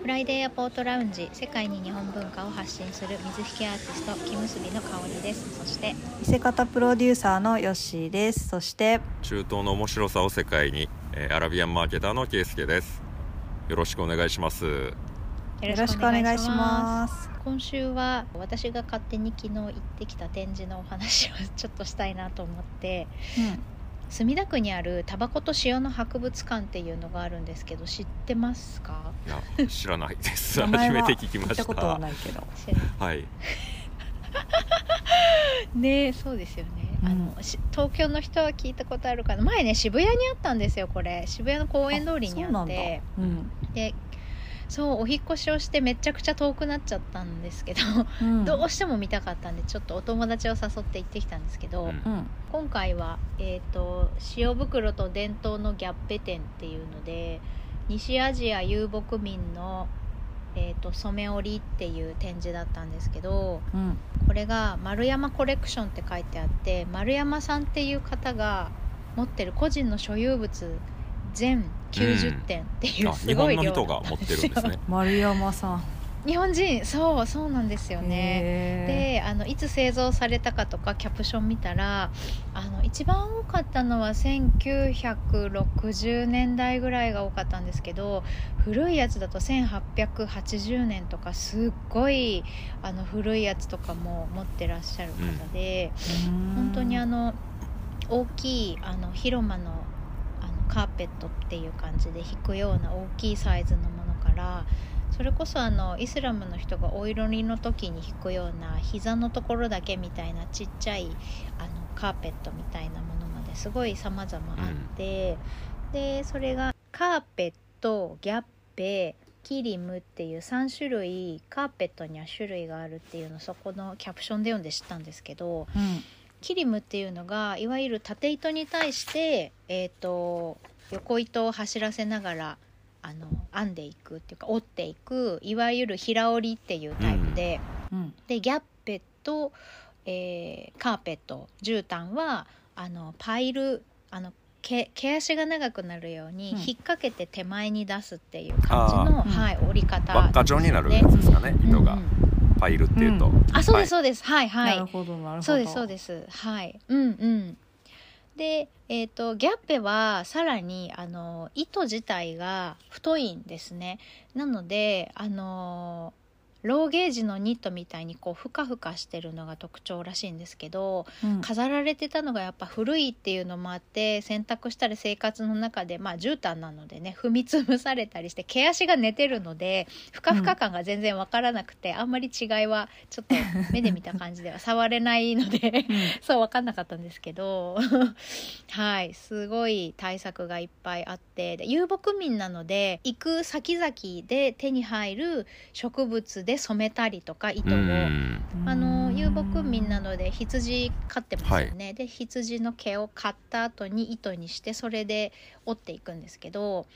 フライデーアポートラウンジ世界に日本文化を発信する水引アーティスト木結びの香りです。そして見せ方プロデューサーのヨッシーです。そして中東の面白さを世界に、えーアラビアンマーケターのケイスケです。よろしくお願いします。よよろしくお願いします。今週は私が勝手に昨日行ってきた展示のお話をちょっとしたいなと思って墨田区にあるタバコと塩の博物館っていうのがあるんですけど知ってますか？いや知らないです。名前は初めて聞きました。聞いたことはない。け どねえそうですよね、うん。あのし東京の人は聞いたことあるかな。前ね渋谷にあったんですよこれ。渋谷の公園通りにあそうなんだ。ってうん。でそうお引っ越しをしてめちゃくちゃ遠くなっちゃったんですけど、うん。どうしても見たかったんでちょっとお友達を誘って行ってきたんですけど、うん。うん今回は、えー、と塩袋と伝統のギャッペ展っていうので西アジア遊牧民の、えー、と染め織りっていう展示だったんですけどうん。これが丸山コレクションって書いてあって丸山さんっていう方が持ってる個人の所有物全90点っていうあ日本のすごい量。人が持ってるんですね。丸山さん。日本人そうそうなんですよね。へであのいつ製造されたかとかキャプション見たらあの一番多かったのは1960年代ぐらいが多かったんですけど古いやつだと1880年とかすっごいあの古いやつとかも持ってらっしゃる方で、ー本当にあの大きいあの広間のカーペットっていう感じで引くような大きいサイズのものからそれこそあのイスラムの人がお祈りの時に引くような膝のところだけみたいなちっちゃいあのカーペットみたいなものまですごい様々あって、でそれがカーペットギャッペキリムっていう3種類カーペットには種類があるっていうのをそこのキャプションで読んで知ったんですけどうんキリムっていうのがいわゆる縦糸に対して、えー、と横糸を走らせながらあの編んでいくっていうか折っていくいわゆる平織りっていうタイプで、うん。でギャッペと、えーカーペット絨毯はあのパイルあの毛毛足が長くなるようにうん。引っ掛けて手前に出すっていう感じの、はい、折り方輪っか状になるやつですかねうん糸がうんパイルっていうと、うん。あそうですはそうです。はいはい、なるほどなるほど。そうですそうです。はい。うんうん。でえー、とギャッペはさらにあの糸自体が太いんですね。なのであのローゲージのニットみたいにこうふかふかしてるのが特徴らしいんですけどうん。飾られてたのがやっぱ古いっていうのもあって洗濯したり生活の中でまあ絨毯なのでね踏み潰されたりして毛足が寝てるのでふかふか感が全然わからなくて、あんまり違いはちょっと目で見た感じでは 触れないのでそう分かんなかったんですけど はいすごい対策がいっぱいあってで遊牧民なので行く先々で手に入る植物で染めたりとか糸を。うん。あの遊牧民なので羊飼ってますよね、で羊の毛を刈った後に糸にしてそれで折っていくんですけど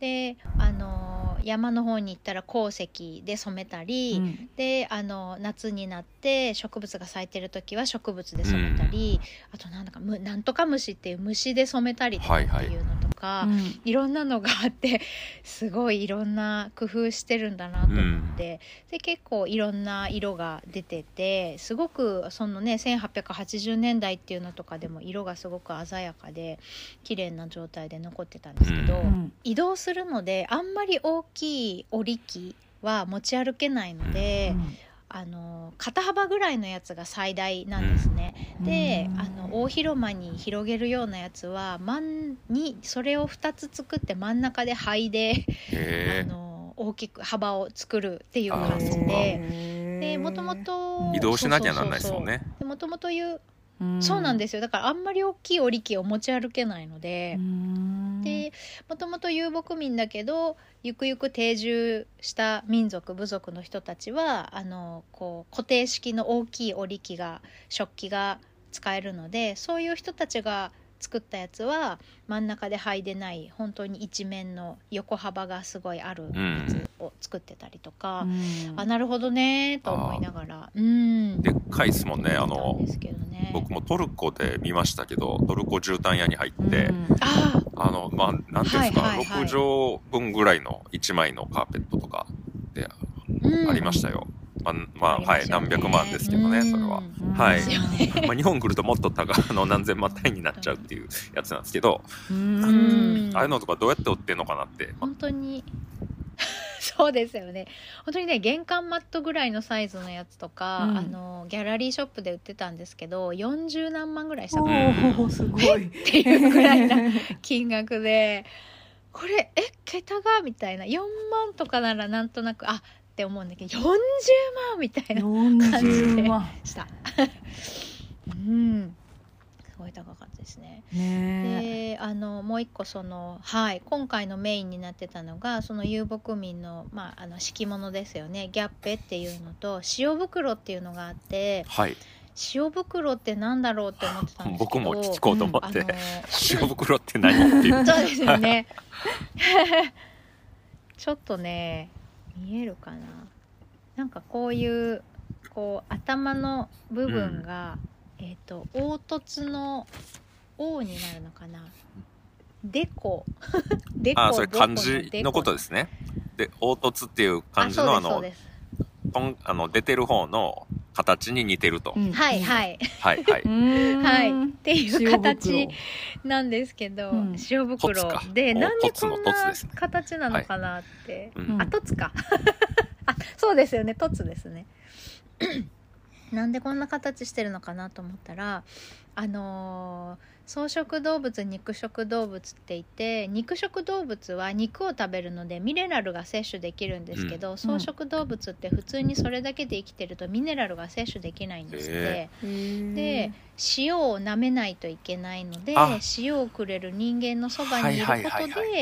であの山の方に行ったら鉱石で染めたり、うん。であの夏になって植物が咲いてる時は植物で染めたり、あとなんだかむなんとか虫っていう虫で染めたりとかっていうのとか、うん。いろんなのがあって すごいいろんな工夫してるんだなと思って、で結構いろんな色が出ててすごくそのね1880年代っていうのとかでも色がすごく鮮やかで綺麗な状態で残ってたんですけど、ううん。移動するのであんまり大きい織り機は持ち歩けないので、あの肩幅ぐらいのやつが最大なんですね。でうん。あの大広間に広げるようなやつは真んにそれを2つ作って真ん中で灰で、へあの大きく幅を作るっていう感じで。でもともと移動しなきゃなんないですもんね。もともというう。んそうなんですよ。だからあんまり大きい織り機を持ち歩けないので。う、ん。でもともと遊牧民だけどゆくゆく定住した民族部族の人たちはあのこう固定式の大きい織り機が食器が使えるのでそういう人たちが作ったやつは真ん中で灰でない本当に一面の横幅がすごいあるやつを作ってたりとか、うん。あなるほどねと思いながら。うん。でっかいですもんねあの僕もトルコで見ましたけどトルコ絨毯屋に入って、うん。ああのまあなんていうんですか、はいはいはい。6畳分ぐらいの1枚のカーペットとかってうん。ありましたよ。まあ、まあ、はい、何百万ですけどね、それは。うん。はい。まあ、日本来るともっと高あの何千万単位になっちゃうっていうやつなんですけど、ああいうのとかどうやって売ってんのかなって、ま本当に。そうですよね。本当にね玄関マットぐらいのサイズのやつとか、うん。あのギャラリーショップで売ってたんですけど40何万ぐらいした。おのー すごい。っていうぐらいな金額で。これえ桁が？みたいな。4万とかならなんとなくあって思うんだけど40万みたいな40万。した。うん。すごい高かったですね。ねであのもう一個その、はい、今回のメインになってたのがその遊牧民の,、まあ、あの敷物ですよね。ギャッペっていうのと塩袋っていうのがあってはい、塩袋ってなんだろうって思ってたんですけど僕も聞こうと思って、あの 塩袋って何っていう。そうですよね。ちょっとね見えるかな。なんかこういうこう頭の部分が、えっ、と凹凸の「O」になるのかな。でこでこあ、それ漢字のことですね。で、凹凸っていう漢字のあのそうですとんあの出てる方の形に似てると。うん。はいはい。はいはい。うん。はい。っていう塩形袋なんですけど、うん。塩袋凸か。おでなんでこ凸のんな凸ですね。形なのかなって、うんあ、トツか。あ、そうですよね、トツですね。なんでこんな形してるのかなと思ったら、あのー草食動物肉食動物っていて肉食動物は肉を食べるのでミネラルが摂取できるんですけど、草食動物って普通にそれだけで生きてるとミネラルが摂取できないんですって、へで塩を舐めないといけないのであ。塩をくれる人間のそばにいることで、はいはいはい。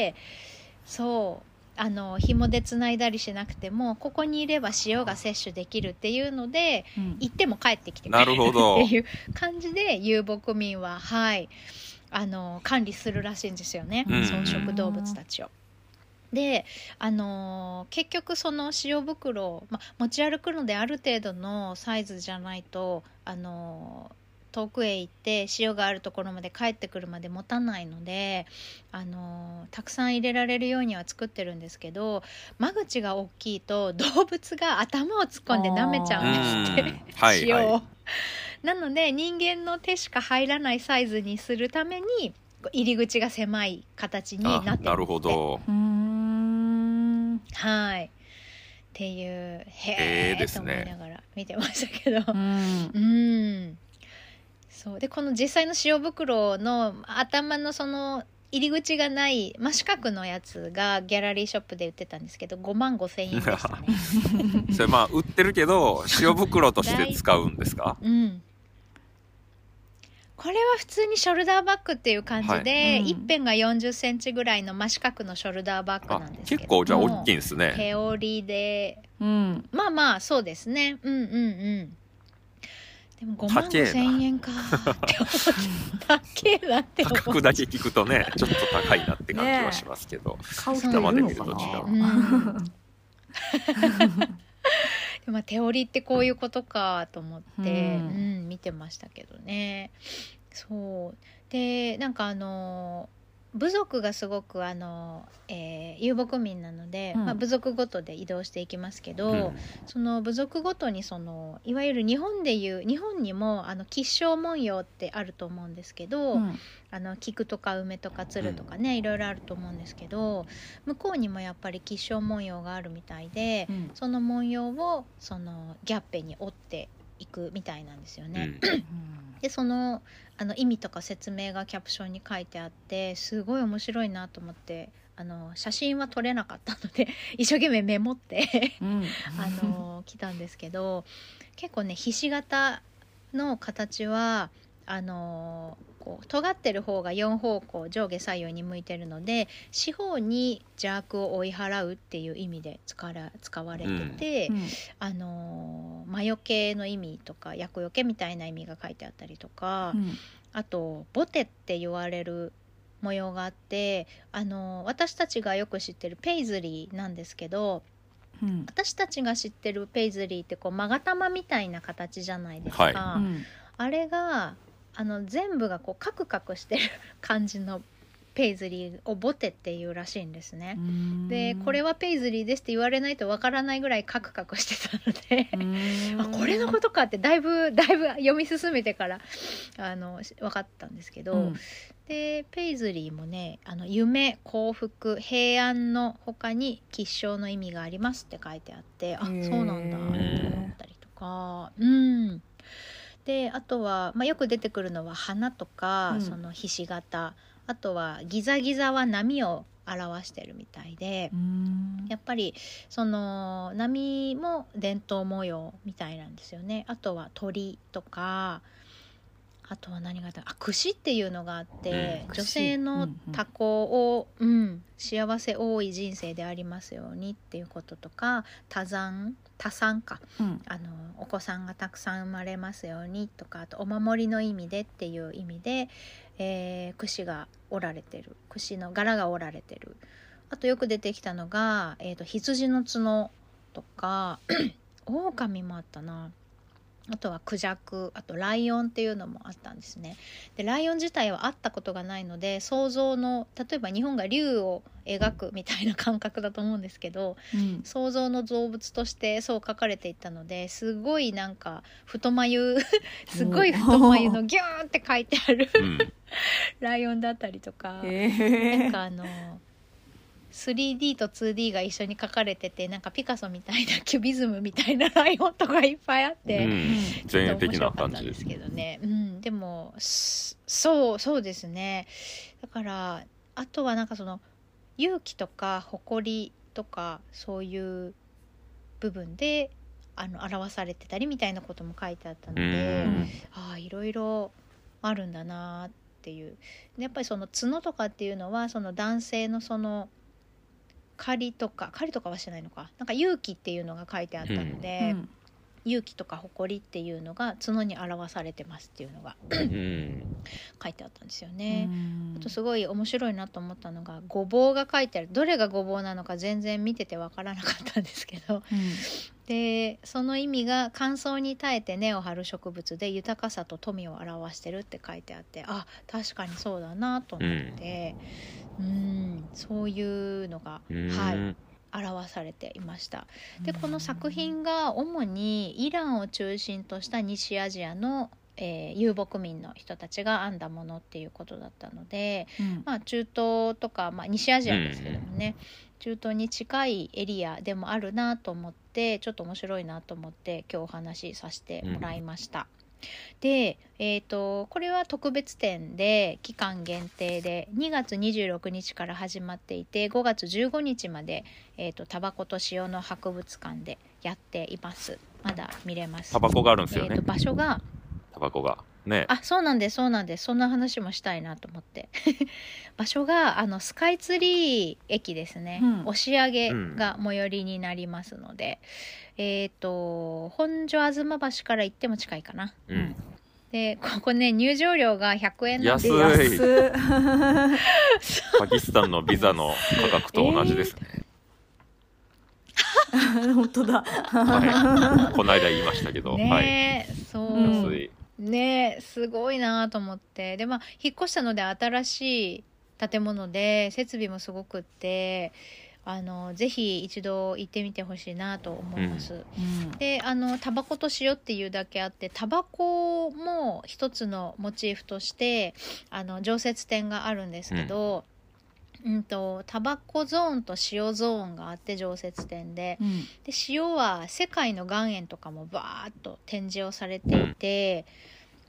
そうあの紐でつないだりしなくてもここにいれば塩が摂取できるっていうのでうん。行っても帰ってきてくれなるほどっていう感じで遊牧民ははいあの管理するらしいんですよね、うん。草食動物たちを。であの結局その塩袋を、ま、持ち歩くのである程度のサイズじゃないとあの遠くへ行って塩があるところまで帰ってくるまで持たないのであのたくさん入れられるようには作ってるんですけど間口が大きいと動物が頭を突っ込んで舐めちゃううんですって。ん。はい塩を、はなので人間の手しか入らないサイズにするために入り口が狭い形になってるんですって。なるほど。うーん。はい。っていうへへえーですと思いねながら見てましたけど。うん。うんそう。でこの実際の塩袋の頭のその入り口がない真四角のやつがギャラリーショップで売ってたんですけど5万5千円でしたね。それまあ売ってるけど塩袋として使うんですか？うん。これは普通にショルダーバッグっていう感じで、はい。うん。一辺が4 0センチぐらいの真四角のショルダーバッグあなんですけど結構じゃあ大きいんいですね。手織りで。うん。まあまあそうですね。うんうんうんでも5万高えな5千円か。って思って高えなって価思って格だけ聞くとねちょっと高いなって感じはしますけど。買う人いるのかな？でもまあ手織りってこういうことかと思って、ううんん見てましたけどね。そう。でなんかあの部族がすごくあの、えー遊牧民なので、うん。まあ、部族ごとで移動していきますけど、うん。その部族ごとにそのいわゆる日本でいう日本にもあの吉祥文様ってあると思うんですけど、うん。あの菊とか梅とか鶴とかね、いろいろあると思うんですけど向こうにもやっぱり吉祥文様があるみたいで、うん。その文様をそのギャッペに折っていくみたいなんですよね。でそのあの意味とか説明がキャプションに書いてあってすごい面白いなと思ってあの写真は撮れなかったので 一生懸命メモってうん。あの来たんですけど結構ねひし形の形はあのこう尖ってる方が4方向上下左右に向いてるので四方に邪悪を追い払うっていう意味で使われ使われてて、うん。あの魔除けの意味とか厄除けみたいな意味が書いてあったりとか、うん。あとボテって言われる模様があってあの私たちがよく知ってるペイズリーなんですけどうん。私たちが知ってるペイズリーってこう勾玉みたいな形じゃないですか、はい。うん。あれがあの全部がこうカクカクしてる感じのペイズリーをボテっていうらしいんですね。でこれははペイズリーですって言われないとわからないぐらいカクカクしてたので。あこれのことかってだいぶだいぶ読み進めてからあのし分かったんですけど、うん。でペイズリーもね「あの夢幸福平安の他に吉祥の意味があります」って書いてあってあそうなんだって思ったりとか。うんであとは、まあ、よく出てくるのは花とか、うん。そのひし形あとはギザギザは波を表してるみたいで。やっぱりその波も伝統模様みたいなんですよね。あとは鳥とかあとは何があったあ串っていうのがあって、うん。女性の多幸を、うん幸せ多い人生でありますようにっていうこととか多産多産かうん。あのお子さんがたくさん生まれますようにとかあとお守りの意味でっていう意味で、えー串が折られてる。串の柄が折られてる。あとよく出てきたのが、えー、と羊の角とか 狼もあったなあとはクジャクあとライオンっていうのもあったんですね。でライオン自体は会ったことがないので想像の例えば日本が竜を描くみたいな感覚だと思うんですけどうん。想像の動物としてそう書かれていたのですごいなんか太眉すごい太眉のギューンって書いてあるうん。ライオンだったりとか、へえなんかあの 3D と 2D が一緒に書かれててなんかピカソみたいなキュビズムみたいな ライオンとかいっぱいあって、うん。前衛的な感じですけどね、うん、でもすそうそうですね。だからあとはなんかその勇気とか誇りとかそういう部分であの表されてたりみたいなことも書いてあったのうで、ん。ああいろいろあるんだなっていう。でやっぱりその角とかっていうのはその男性のその狩りとか狩りとかはしてないのか。なんか勇気っていうのが書いてあったので、うん。勇気とか誇りっていうのが角に表されてますっていうのがうん。書いてあったんですよね。うん。あとすごい面白いなと思ったのがごぼうが書いてある。どれがごぼうなのか全然見ててわからなかったんですけどでその意味が乾燥に耐えて根を張る植物で豊かさと富を表してるって書いてあってあ確かにそうだなと思って。うんそういうのが、うんはい表されていました。でこの作品が主にイランを中心とした西アジアの、えー遊牧民の人たちが編んだものっていうことだったので、うん。まあ、中東とか、まあ、西アジアですけどもね、中東に近いエリアでもあるなと思ってちょっと面白いなと思って今日お話しさせてもらいました。で、えー、とこれは特別展で期間限定で2月26日から始まっていて5月15日まで、えー、とタバコと塩の博物館でやっています。まだ見れます。タバコがあるんですよね。えーと場所がタバコがね。あそうなんですそうなんです。そんな話もしたいなと思って。場所があのスカイツリー駅ですね、うん。押上が最寄りになりますので、えっ、と本所吾妻橋から行っても近いかな。うん。でここね入場料が100円なん安でい。安っパキスタンのビザの価格と同じですね、本当だ。はい、この間言いましたけど、はい。ねえ、そう、うん安いねえすごいなと思って。でまあ引っ越したので新しい建物で設備もすごくってあのぜひ一度行ってみてほしいなと思います。うん。であのタバコと塩っていうだけあってタバコも一つのモチーフとしてあの常設展があるんですけど、うん、とタバコゾーンと塩ゾーンがあって常設展で。うん。で塩は世界の岩塩とかもバーッと展示をされていて、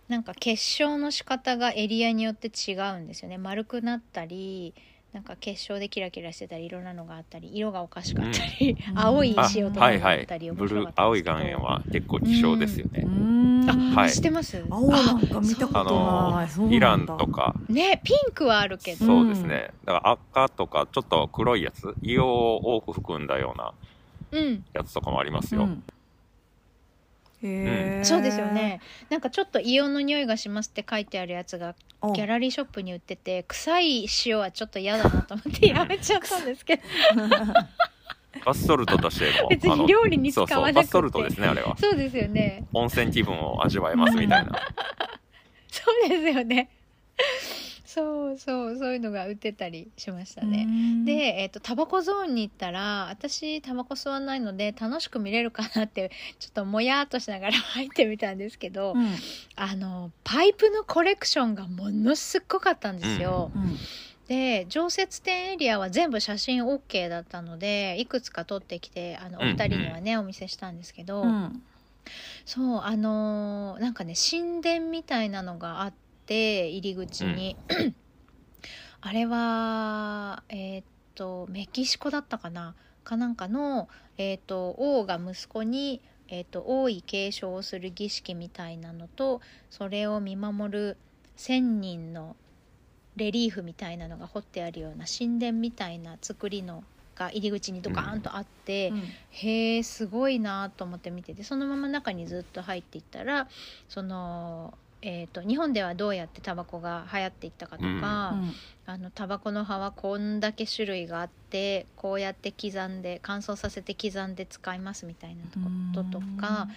なんか結晶の仕方がエリアによって違うんですよね。丸くなったりなんか結晶でキラキラしてたりいろんなのがあったり色がおかしかったり、うん。青いあ塩とかはいはい。があったりブルー面白かったん青い岩塩は結構希少ですよね、うん。あ、はい。知ってます？青なんか見たこあとないイランとか。ねピンクはあるけど、そうですね。だから赤とかちょっと黒いやつ？硫黄を多く含んだようなうん、やつとかもありますよ、うん。へーそうですよね。なんかちょっと硫黄の匂いがしますって書いてあるやつがおギャラリーショップに売ってて臭い塩はちょっと嫌だなと思ってやめちゃったんですけど。バスソルトとしても別あのに料理に使そうそうわなくてバスソルトですねあれは。そうですよね。温泉気分を味わえますみたいな。そうですよねそうそうそういうのが売ってたりしましたね。ねで、えっとタバコゾーンに行ったら私タバコ吸わないので楽しく見れるかなって ちょっともやーっとしながら入ってみたんですけど、うん。あのパイプのコレクションがものすっごかったんですよ。うん。で常設展エリアは全部写真 OK だったのでいくつか撮ってきてあのおうん。二人にはね、お見せしたんですけど、うん。そうあのーなんかね神殿みたいなのがあって入り口に、あれはえーっとメキシコだったかな？かなんかの、えーっと王が息子に、えーっと王位継承をする儀式みたいなのとそれを見守る1,000人のレリーフみたいなのが彫ってあるような神殿みたいな作りのが入り口にドカーンとあって、うん。へえすごいなと思って見ててそのまま中にずっと入っていったらその、えー、と日本ではどうやってタバコが流行っていったかとか、うん。あのタバコの葉はこんだけ種類があってこうやって刻んで乾燥させて刻んで使いますみたいなこととか、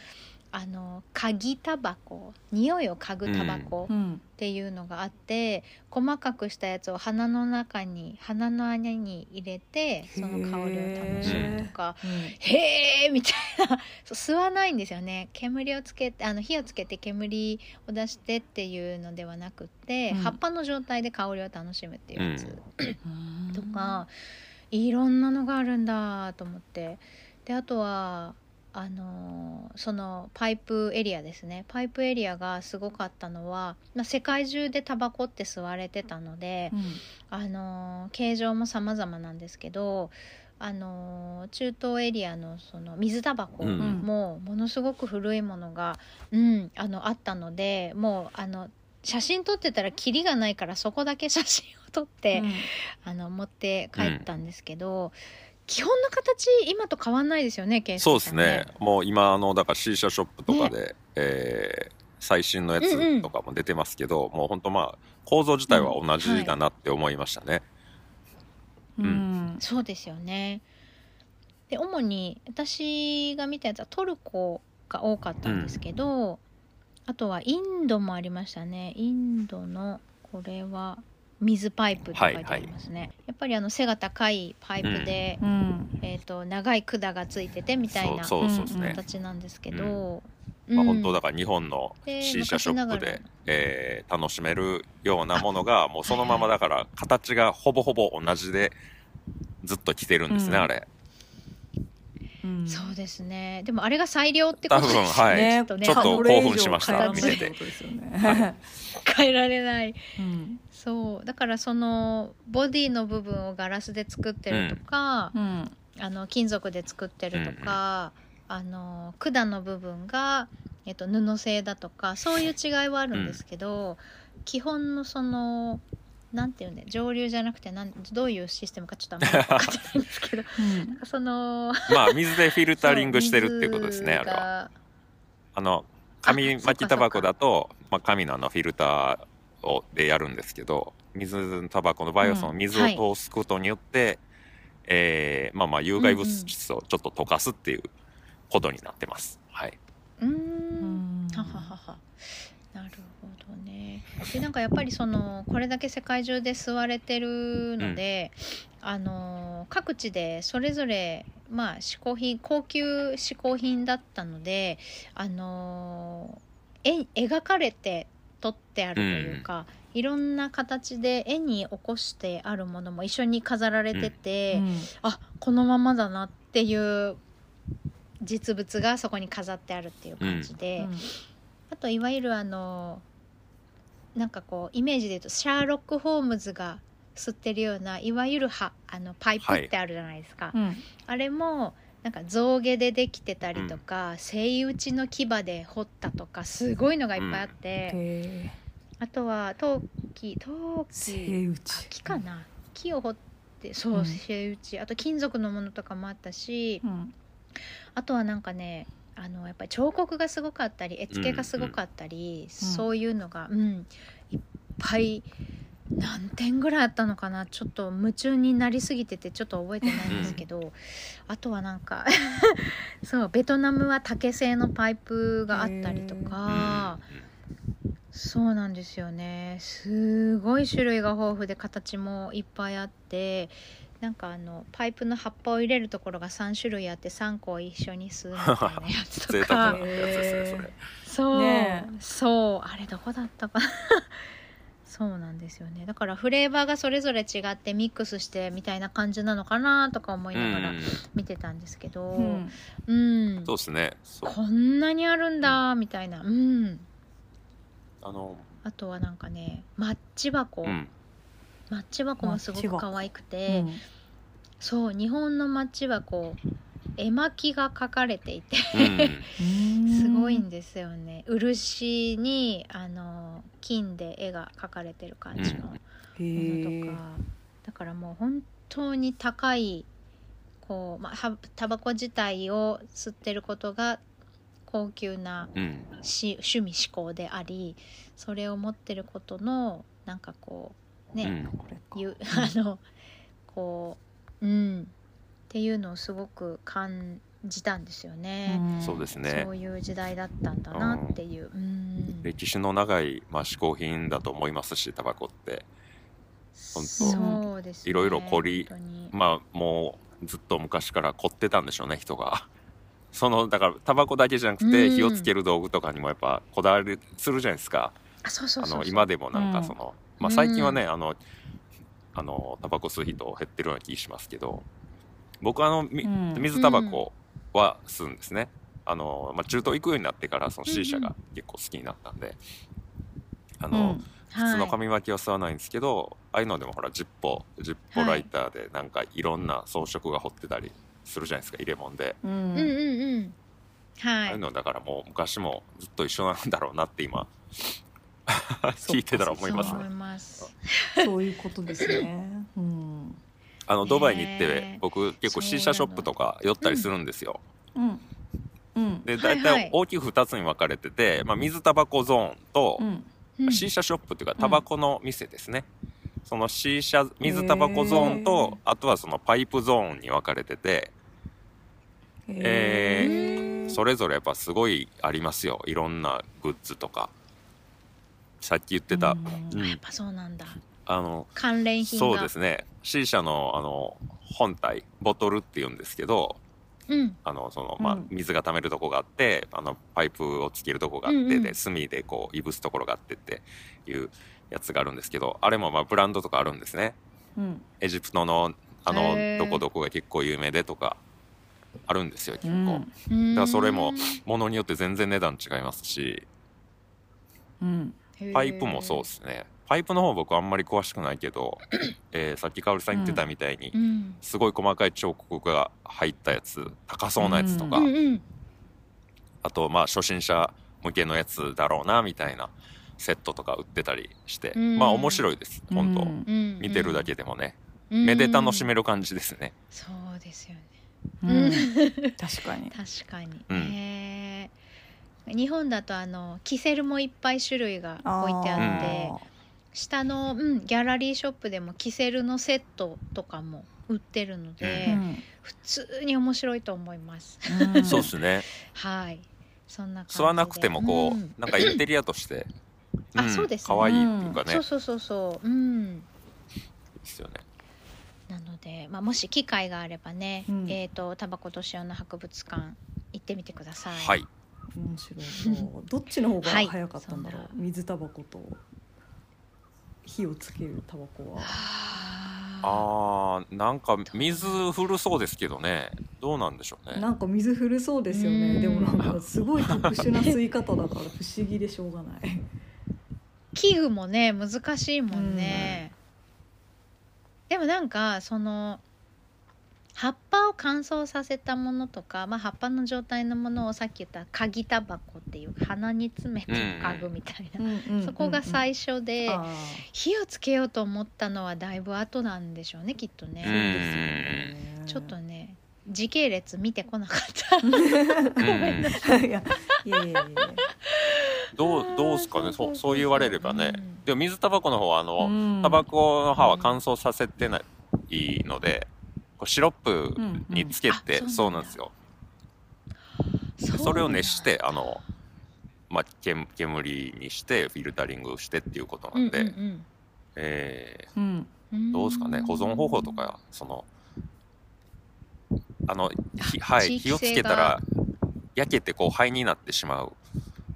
あの嗅ぎタバコ匂いを嗅ぐタバコっうん。ていうのがあって細かくしたやつを鼻の中に鼻の穴に入れてその香りを楽しむとか。へー。みたいな吸わないんですよね。煙をつけてあの火をつけて煙を出してっていうのではなくって、うん。葉っぱの状態で香りを楽しむっていうやつ。うん。とか、いろんなのがあるんだと思って。であとはあのーそのパイプエリアですね。パイプエリアがすごかったのは、まあ、世界中でタバコって吸われてたので、うん。あのー形状も様々なんですけど、あのー中東エリアのその水タバコうん。もものすごく古いものが、うん、あのあったのでもうあの写真撮ってたらキリがないからそこだけ写真を撮って、あの持って帰ったんですけど、基本の形今と変わんないですよねケイスケそうですね。もう今あのだから C 社ショップとかで、えー最新のやつとかも出てますけど、もう本当まあ構造自体は同じだなって思いましたね。うん。そうですよね。で主に私が見たやつはトルコが多かったんですけど、あとはインドもありましたね。インドのこれは水パイプって書いてありますね、やっぱりあの背が高いパイプで、うん。えー、と長い管がついててみたいな。形なんですけど、まあ、うん。本当だから日本ので C 社ショップで、えー楽しめるようなものがもうそのままだから形がほぼほぼ同じでずっと来てるんですね、うんあれうん。そうですね。でもあれが最良ってこと多です分はい、ねきっとね。ちょっと興奮しました変えられない。見てて。ってことですよね変えられない。うん。そう。だからそのボディの部分をガラスで作ってるとか、うん。あの金属で作ってるとか、あの管の部分が、えっと、布製だとかそういう違いはあるんですけど、基本のそのなんていうんだ上流じゃなくてなんどういうシステムかちょっとあんまり分かってないんですけど。うん。なんかそのまあ水でフィルタリングしてるっていうことですねあれはは。あの紙巻きタバコだとまあ、紙のあのフィルターをでやるんですけど水タバコの場合はその水を通すことによって、えーまあまあ有害物質をちょっと溶かすっていうことになってます、はい、うーうん。んはははは。なるほど。ねでなんかやっぱりそのこれだけ世界中で吸われてるので、あの各地でそれぞれまあ嗜好品高級嗜好品だったのであの絵描かれて撮ってあるというか、いろんな形で絵に起こしてあるものも一緒に飾られてて、うん。あこのままだなっていう実物がそこに飾ってあるっていう感じで、あといわゆるあのなんかこうイメージで言うとシャーロック・ホームズが吸ってるようないわゆるはあのパイプってあるじゃないですか、うん。あれもなんか象牙でできてたりとか、セイウチの牙で彫ったとかすごいのがいっぱいあって、へあとは陶器陶器木かな？木を彫ってそう、うん。セイウチあと金属のものとかもあったし、うん。あとはなんかねあのやっぱり彫刻がすごかったり絵付けがすごかったり、そういうのが、うん、いっぱい何点ぐらいあったのかなちょっと夢中になりすぎててちょっと覚えてないんですけど、あとはなんか そうベトナムは竹製のパイプがあったりとか。そうなんですよねすごい種類が豊富で形もいっぱいあってなんかあのパイプの葉っぱを入れるところが3種類あって3個を一緒に吸うみたいなやつとか。そう、ねそう。あれどこだったかな？そうなんですよね。だからフレーバーがそれぞれ違ってミックスしてみたいな感じなのかなとか思いながらうん。見てたんですけど。うん。うん、そうですね。こんなにあるんだみたいな。うん。あのあとはなんかねマッチ箱、うん。マッチ箱もすごく可愛くて、そう日本のマッチ箱絵巻が描かれていて うん。すごいんでですよね。漆にあの金で絵が描かれてる感じのもへのとか、だからもう本当に高いこう、まあ、はタバコ自体を吸ってることが高級なうん。し趣味思考でありそれを持ってることのなんかこうね、うん。あのこううん。っていうのをすごく感じたんですよね。そうですね。そういう時代だったんだなっていう。うん。歴史の長い、まあ、嗜好品だと思いますしタバコって。本当。そうです、ね。いろいろ凝りまあもうずっと昔から凝ってたんでしょうね人が。そのだからタバコだけじゃなくて、うん。火をつける道具とかにもやっぱこだわりするじゃないですか。あ、そうそうそうそう。あの今でもなんうんかその、まあ、最近はね、あのあのタバコ吸う人減ってるような気しますけど僕あの、みうん。水タバコは吸うんですね、あの、まあ、中東行くようになってからその C 社うん。うが結構好きになったんで、あの、うん。普通の紙巻きは吸わないんですけど、ああいうのでもほらジッポジッポライターでなんかいろんな装飾が彫ってたりするじゃないですか入れ物で、ううんうんんうん。はい。ああいう。のだからもう昔もずっと一緒なんだろうなって今 聞いてたら思いますそう思ね。そういうことですね。うん。あのドバイに行って、僕結構そう C 社ショップとか寄ったりするんですよ、うん。うん。で大体大きく2つに分かれてて、まあ、水タバコゾーンと、うん。うん C 社ショップっていうかタバコの店ですね、その C 社水タバコゾーンと、あとはそのパイプゾーンに分かれててえーそれぞれやっぱすごいありますよ。いろんなグッズとかさっき言ってた、うん。やっぱそうなんだ。あの関連品が。そうですね。C 社のあの本体ボトルっていうんですけどうん。あのその、まあうん。水が溜めるとこがあってあのパイプをつけるとこがあって、うんうん。で炭でこういぶすところがあってっていうやつがあるんですけどあれもまあブランドとかあるんですね。うん。エジプトのあのどこどこが結構有名でとかあるんですよ結構、うん。だからそれもものによって全然値段違いますし。うんパイプもそうですね。パイプの方僕あんまり詳しくないけど、えーさっきかおりさん言ってたみたいに、うん。すごい細かい彫刻が入ったやつ高そうなやつとか、ううんうん。あとまあ初心者向けのやつだろうなみたいなセットとか売ってたりして、うん。まあ面白いです本当、うんうん。見てるだけでもね、うん目で楽しめる感じですね、そうですよね。うん。確かに。う確かに、ん。へー日本だとあのキセルもいっぱい種類が置いてあって下の、うん、ギャラリーショップでもキセルのセットとかも売ってるので、うん。普通に面白いと思います。うん。そうですね。はい。そんな感じで。吸わなくてもこう、ん。なんかインテリアとして、あそうですね。可愛いっていうかね、そうそうそうそう。うん。ですよね。なので、まあ、もし機会があればね、うん。えっ、とタバコと塩の博物館行ってみてください。はい面白いどっちの方がはい。早かったんだろう、そんな水タバコと火をつけるタバコは。ああーなんか水古そうですけどね。どうなんでしょうね。なんか水古そうですようん。ねでもなんかすごい特殊な吸い方だから不思議でしょうがない。器具もね難しいもんね、でもなんかその葉っぱを乾燥させたものとか、まあ、葉っぱの状態のものをさっき言った鍵タバコっていう鼻に詰めてる家具みたいな、そこが最初で、あ火をつけようと思ったのはだいぶ後なんでしょうねきっとうん。ね、ーちょっとね時系列見てこなかった。うん。いやいやい。やいやどうどうすかね。そうそう言われればね、うん。でも水タバコの方はあの、うん。タバコの葉は乾燥させてないのでこうシロップにつけて、うんうんあそうなんですよ。それを熱してあのまあ、煙煙にしてフィルタリングしてっていうことなんで、うんえうんうん。ーどうですかね。保存方法とかそのあのひはい火をつけたら焼けてこう灰になってしまう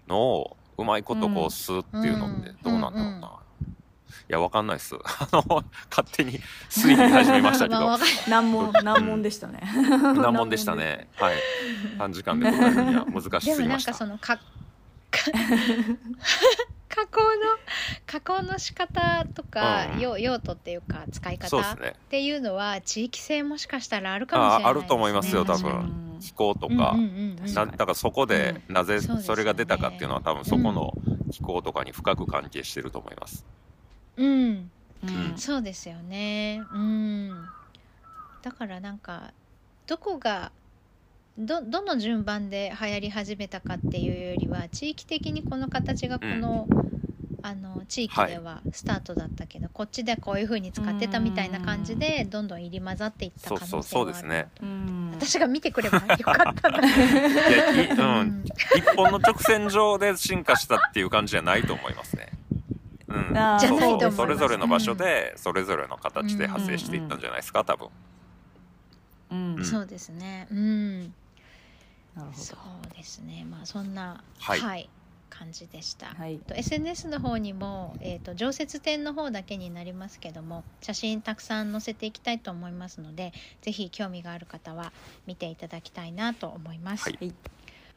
のをうまいことこううん吸うっていうのってうんどうなんだろうな、いやわかんないっす。あの勝手に推理始めましたけど。難問難問でしたね。難問でしたね。はい。短時間で答えるには難しですもぎました。なんかその加工の加工の仕方とか、うん。用用途っていうか使い方っていうのは地域性もしかしたらあるかもしれないああると思いますよ多分。気候とか、だからそこでなぜそれが出たかっていうのは多分そこの気候とかに深く関係してると思います。うんうん。そうですよね。うん。だからなんかどこがどどの順番で流行り始めたかっていうよりは地域的にこの形がこの,、あの地域ではスタートだったけど、こっちでこういう風に使ってたみたいな感じでどんどん入り混ざっていった可能性そうそうはあるそうですね。うん。私が見てくればよかったな。うん。一本の直線上で進化したっていう感じじゃないと思いますね。うじゃないと思います。それぞれの場所でそれぞれの形で派生していったんじゃないですか多分。うん。うん。そうですね。うん。なるほそどうですね。まあそんなはい。感じでした、はい。と SNS の方にも、えー、と常設展の方だけになりますけども写真たくさん載せていきたいと思いますのでぜひ興味がある方は見ていただきたいなと思います、はい。はい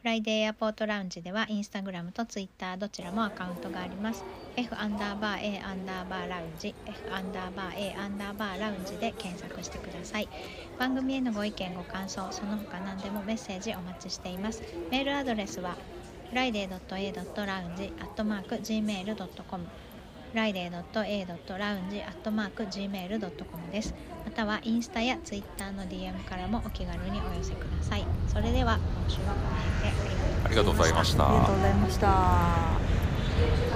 フライデーエアポートラウンジではインスタグラムとツイッターどちらもアカウントがあります。F アンダーバー A アンダーバーラウンジ F アンダーバー A アンダーバーラウンジで検索してください。番組へのご意見ご感想その他何でもメッセージお待ちしています。メールアドレスは friday.a.lounge.gmail.com friday.a.lounge.gmail.com です。またはインスタやツイッターの DM からもお気軽にお寄せください。それでは今週はこの辺でありがとうございましたありがとうございましたありがとうございました。